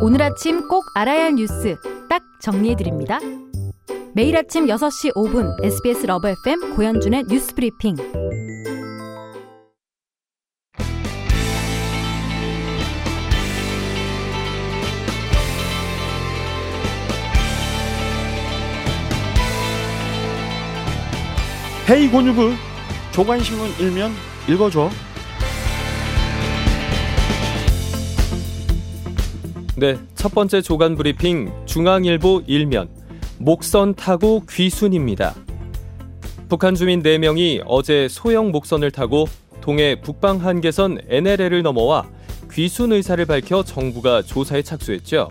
오늘 아침 꼭 알아야 할 뉴스 딱 정리해 드립니다. 매일 아침 6시 5분 SBS 러브 FM 고현준의 뉴스 브리핑. Hey 고뉴브 조간신문 일면 읽어줘. 네, 첫 번째 조간 브리핑 중앙일보 일면 목선 타고 귀순입니다. 북한 주민 4명이 어제 소형 목선을 타고 동해 북방 한계선 NLL을 넘어와 귀순 의사를 밝혀 정부가 조사에 착수했죠.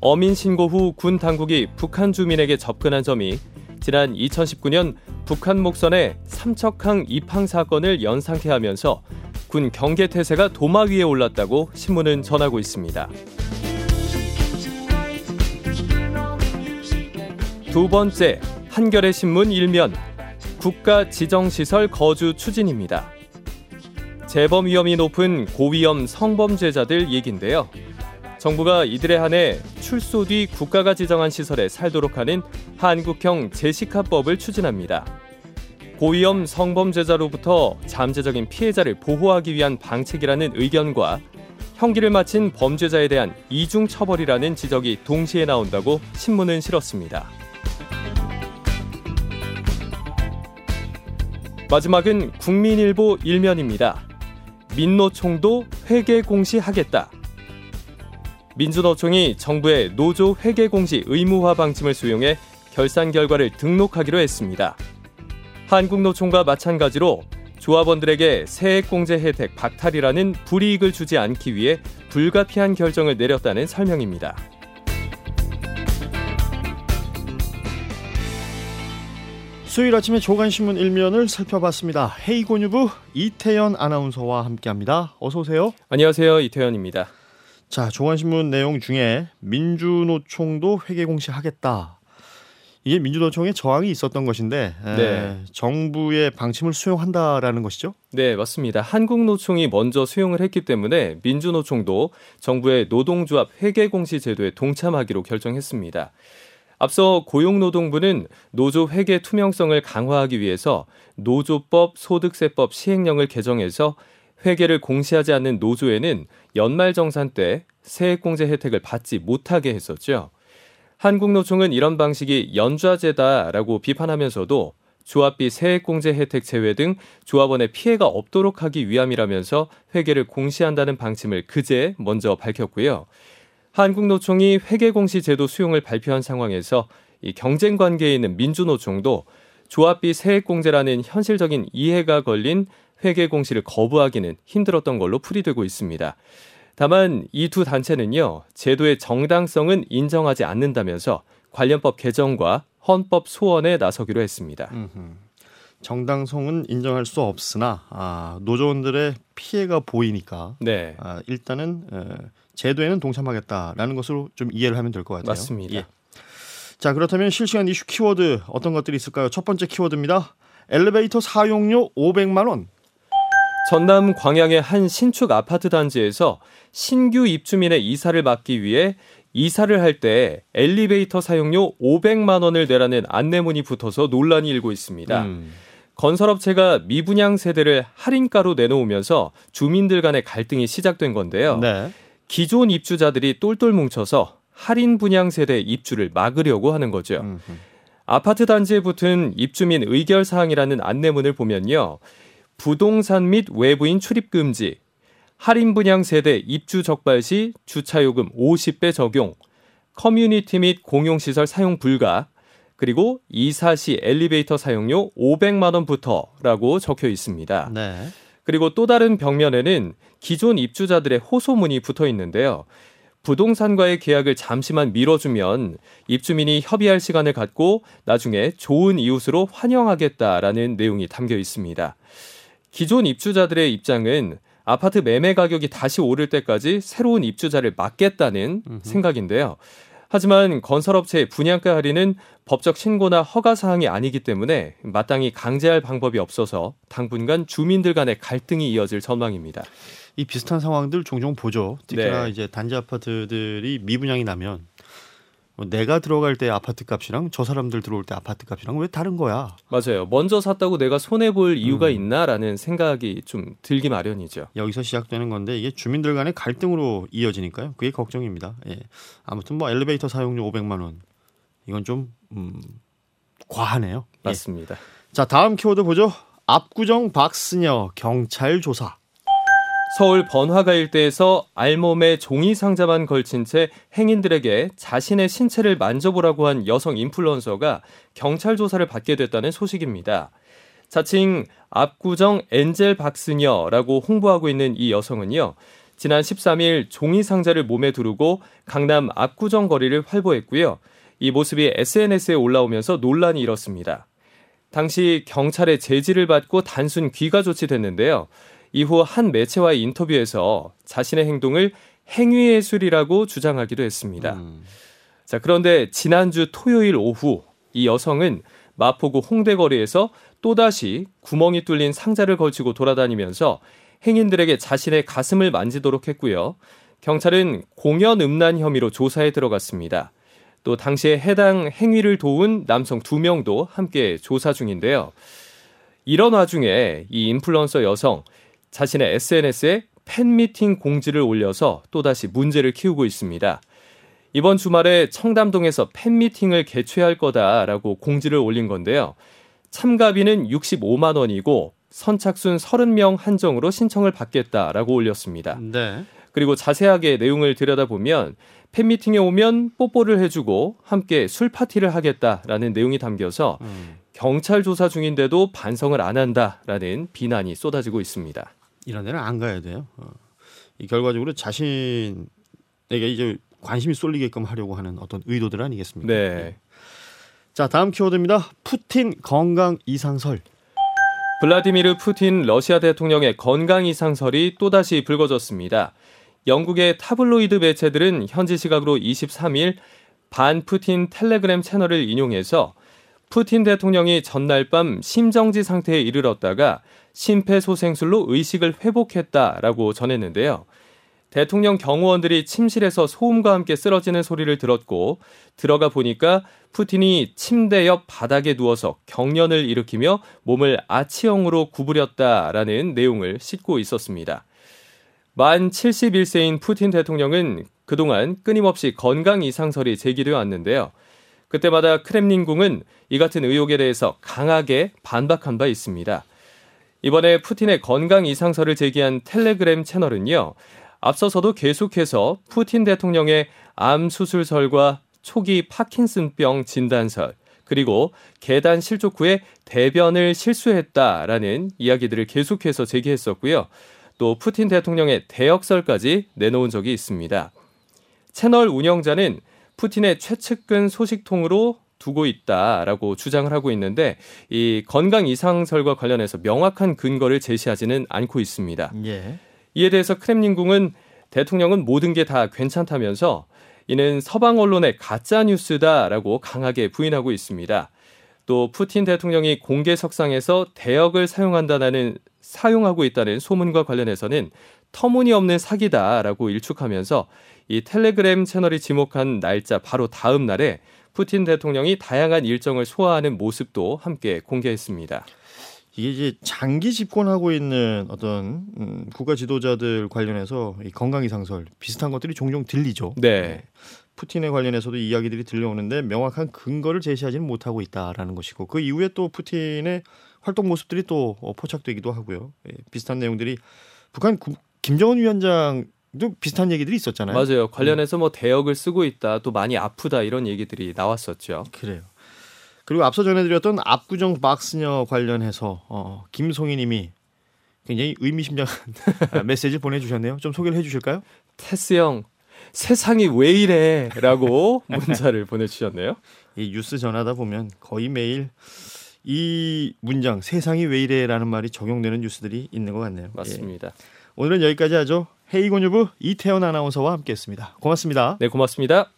어민 신고 후 군 당국이 북한 주민에게 접근한 점이 지난 2019년 북한 목선의 삼척항 입항 사건을 연상케 하면서 군 경계 태세가 도마 위에 올랐다고 신문은 전하고 있습니다. 두 번째, 한겨레 신문 일면 국가 지정시설 거주 추진입니다. 재범 위험이 높은 고위험 성범죄자들 얘긴데요. 정부가 이들에 한해 출소 뒤 국가가 지정한 시설에 살도록 하는 한국형 재식합법을 추진합니다. 고위험 성범죄자로부터 잠재적인 피해자를 보호하기 위한 방책이라는 의견과 형기를 마친 범죄자에 대한 이중 처벌이라는 지적이 동시에 나온다고 신문은 실었습니다. 마지막은 국민일보 일면입니다. 민노총도 회계 공시하겠다. 민주노총이 정부의 노조 회계 공시 의무화 방침을 수용해 결산 결과를 등록하기로 했습니다. 한국노총과 마찬가지로 조합원들에게 세액공제 혜택 박탈이라는 불이익을 주지 않기 위해 불가피한 결정을 내렸다는 설명입니다. 수요일 아침에 조간신문 일면을 살펴봤습니다. 헤이고뉴부 이태연 아나운서와 함께합니다. 어서 오세요. 안녕하세요. 이태연입니다. 자, 조간신문 내용 중에 민주노총도 회계 공시하겠다. 이게 민주노총의 저항이 있었던 것인데 네. 에, 정부의 방침을 수용한다라는 것이죠? 네, 맞습니다. 한국노총이 먼저 수용을 했기 때문에 민주노총도 정부의 노동조합 회계공시 제도에 동참하기로 결정했습니다. 앞서 고용노동부는 노조 회계 투명성을 강화하기 위해서 노조법, 소득세법 시행령을 개정해서 회계를 공시하지 않는 노조에는 연말정산 때 세액공제 혜택을 받지 못하게 했었죠. 한국노총은 이런 방식이 연좌제다라고 비판하면서도 조합비 세액공제 혜택 제외 등 조합원의 피해가 없도록 하기 위함이라면서 회계를 공시한다는 방침을 그제 먼저 밝혔고요. 한국노총이 회계공시 제도 수용을 발표한 상황에서 이 경쟁 관계에 있는 민주노총도 조합비 세액공제라는 현실적인 이해가 걸린 회계공시를 거부하기는 힘들었던 걸로 풀이되고 있습니다. 다만 이 두 단체는요, 제도의 정당성은 인정하지 않는다면서 관련법 개정과 헌법 소원에 나서기로 했습니다. 음흠. 정당성은 인정할 수 없으나 아, 노조원들의 피해가 보이니까 네. 아, 일단은 에, 제도에는 동참하겠다라는 것으로 좀 이해를 하면 될 것 같아요. 맞습니다. 예. 자 그렇다면 실시간 이슈 키워드 어떤 것들이 있을까요? 첫 번째 키워드입니다. 엘리베이터 사용료 500만 원. 전남 광양의 한 신축 아파트 단지에서 신규 입주민의 이사를 막기 위해 이사를 할 때 엘리베이터 사용료 500만 원을 내라는 안내문이 붙어서 논란이 일고 있습니다. 음. 건설업체가 미분양 세대를 할인가로 내놓으면서 주민들 간의 갈등이 시작된 건데요. 네. 기존 입주자들이 똘똘 뭉쳐서 할인 분양 세대 입주를 막으려고 하는 거죠. 음흠. 아파트 단지에 붙은 입주민 의결 사항이라는 안내문을 보면요. 부동산 및 외부인 출입 금지, 할인 분양 세대 입주 적발 시 주차 요금 50배 적용, 커뮤니티 및 공용시설 사용 불가, 그리고 이사 시 엘리베이터 사용료 500만 원부터라고 적혀 있습니다. 네. 그리고 또 다른 벽면에는 기존 입주자들의 호소문이 붙어 있는데요. 부동산과의 계약을 잠시만 미뤄주면 입주민이 협의할 시간을 갖고 나중에 좋은 이웃으로 환영하겠다라는 내용이 담겨 있습니다. 기존 입주자들의 입장은 아파트 매매 가격이 다시 오를 때까지 새로운 입주자를 막겠다는. 생각인데요. 하지만 건설업체의 분양가 할인은 법적 신고나 허가 사항이 아니기 때문에 마땅히 강제할 방법이 없어서 당분간 주민들 간의 갈등이 이어질 전망입니다. 이 비슷한 상황들 종종 보죠. 특히나 네. 이제 단지 아파트들이 미분양이 나면 뭐 내가 들어갈 때 아파트 값이랑 저 사람들 들어올 때 아파트 값이랑 왜 다른 거야? 맞아요. 먼저 샀다고 내가 손해 볼 이유가 음. 있나라는 생각이 좀 들기 마련이죠. 여기서 시작되는 건데 이게 주민들 간의 갈등으로 이어지니까요. 그게 걱정입니다. 예. 아무튼 뭐 엘리베이터 사용료 500만 원 이건 좀 음, 과하네요. 예. 맞습니다. 예. 자 다음 키워드 보죠. 압구정 박스녀 경찰 조사. 서울 번화가 일대에서 알몸에 종이 상자만 걸친 채 행인들에게 자신의 신체를 만져보라고 한 여성 인플루언서가 경찰 조사를 받게 됐다는 소식입니다. 자칭 압구정 엔젤 박스녀라고 홍보하고 있는 이 여성은요. 지난 13일 종이 상자를 몸에 두르고 강남 압구정 거리를 활보했고요. 이 모습이 SNS에 올라오면서 논란이 일었습니다. 당시 경찰의 제지를 받고 단순 귀가 조치됐는데요. 이후 한 매체와의 인터뷰에서 자신의 행동을 행위예술이라고 주장하기도 했습니다. 음. 자, 그런데 지난주 토요일 오후 이 여성은 마포구 홍대거리에서 또다시 구멍이 뚫린 상자를 걸치고 돌아다니면서 행인들에게 자신의 가슴을 만지도록 했고요. 경찰은 공연 음란 혐의로 조사에 들어갔습니다. 또 당시에 해당 행위를 도운 남성 두 명도 함께 조사 중인데요. 이런 와중에 이 인플루언서 여성 자신의 SNS에 팬미팅 공지를 올려서 또다시 문제를 키우고 있습니다. 이번 주말에 청담동에서 팬미팅을 개최할 거다라고 공지를 올린 건데요. 참가비는 65만 원이고 선착순 30명 한정으로 신청을 받겠다라고 올렸습니다. 네. 그리고 자세하게 내용을 들여다보면 팬미팅에 오면 뽀뽀를 해주고 함께 술 파티를 하겠다라는 내용이 담겨서 음. 경찰 조사 중인데도 반성을 안 한다라는 비난이 쏟아지고 있습니다. 이런 데는 안 가야 돼요. 어. 이 결과적으로 자신에게 이제 관심이 쏠리게끔 하려고 하는 어떤 의도들 아니겠습니까? 네. 네. 자 다음 키워드입니다. 푸틴 건강 이상설. 블라디미르 푸틴 러시아 대통령의 건강 이상설이 또다시 불거졌습니다. 영국의 타블로이드 매체들은 현지 시각으로 23일 반 푸틴 텔레그램 채널을 인용해서 푸틴 대통령이 전날 밤 심정지 상태에 이르렀다가 심폐소생술로 의식을 회복했다라고 전했는데요. 대통령 경호원들이 침실에서 소음과 함께 쓰러지는 소리를 들었고 들어가 보니까 푸틴이 침대 옆 바닥에 누워서 경련을 일으키며 몸을 아치형으로 구부렸다라는 내용을 싣고 있었습니다. 만 71세인 푸틴 대통령은 그동안 끊임없이 건강 이상설이 제기되어 왔는데요. 그때마다 크렘린궁은 이 같은 의혹에 대해서 강하게 반박한 바 있습니다. 이번에 푸틴의 건강 이상설을 제기한 텔레그램 채널은요. 앞서서도 계속해서 푸틴 대통령의 암 수술설과 초기 파킨슨병 진단설 그리고 계단 실족 후에 대변을 실수했다라는 이야기들을 계속해서 제기했었고요. 또 푸틴 대통령의 대역설까지 내놓은 적이 있습니다. 채널 운영자는 푸틴의 최측근 소식통으로 두고 있다라고 주장을 하고 있는데 이 건강 이상설과 관련해서 명확한 근거를 제시하지는 않고 있습니다. 예. 이에 대해서 크렘린궁은 대통령은 모든 게 다 괜찮다면서 이는 서방 언론의 가짜 뉴스다라고 강하게 부인하고 있습니다. 또 푸틴 대통령이 공개 석상에서 대역을 사용한다는 사용하고 있다는 소문과 관련해서는 터무니없는 사기다라고 일축하면서 이 텔레그램 채널이 지목한 날짜 바로 다음 날에 푸틴 대통령이 다양한 일정을 소화하는 모습도 함께 공개했습니다. 이게 이제 장기 집권하고 있는 어떤 음, 국가 지도자들 관련해서 이 건강 이상설 비슷한 것들이 종종 들리죠. 네. 푸틴에 관련해서도 이야기들이 들려오는데 명확한 근거를 제시하지는 못하고 있다라는 것이고 그 이후에 또 푸틴의 활동 모습들이 또 어, 포착되기도 하고요. 예, 비슷한 내용들이 북한 구, 김정은 위원장도 비슷한 얘기들이 있었잖아요. 맞아요. 관련해서 뭐 대역을 쓰고 있다, 또 많이 아프다 이런 얘기들이 나왔었죠. 그래요. 그리고 앞서 전해드렸던 압구정 박스녀 관련해서 어, 김송희님이 굉장히 의미심장한 메시지 보내주셨네요. 좀 소개를 해주실까요? 테스 형 세상이 왜 이래라고 문자를 보내주셨네요. 이 뉴스 전하다 보면 거의 매일 이 문장 세상이 왜 이래라는 말이 적용되는 뉴스들이 있는 것 같네요. 맞습니다. 예. 오늘은 여기까지 하죠. 헤이곤 유부 이태원 아나운서와 함께했습니다. 고맙습니다. 네, 고맙습니다.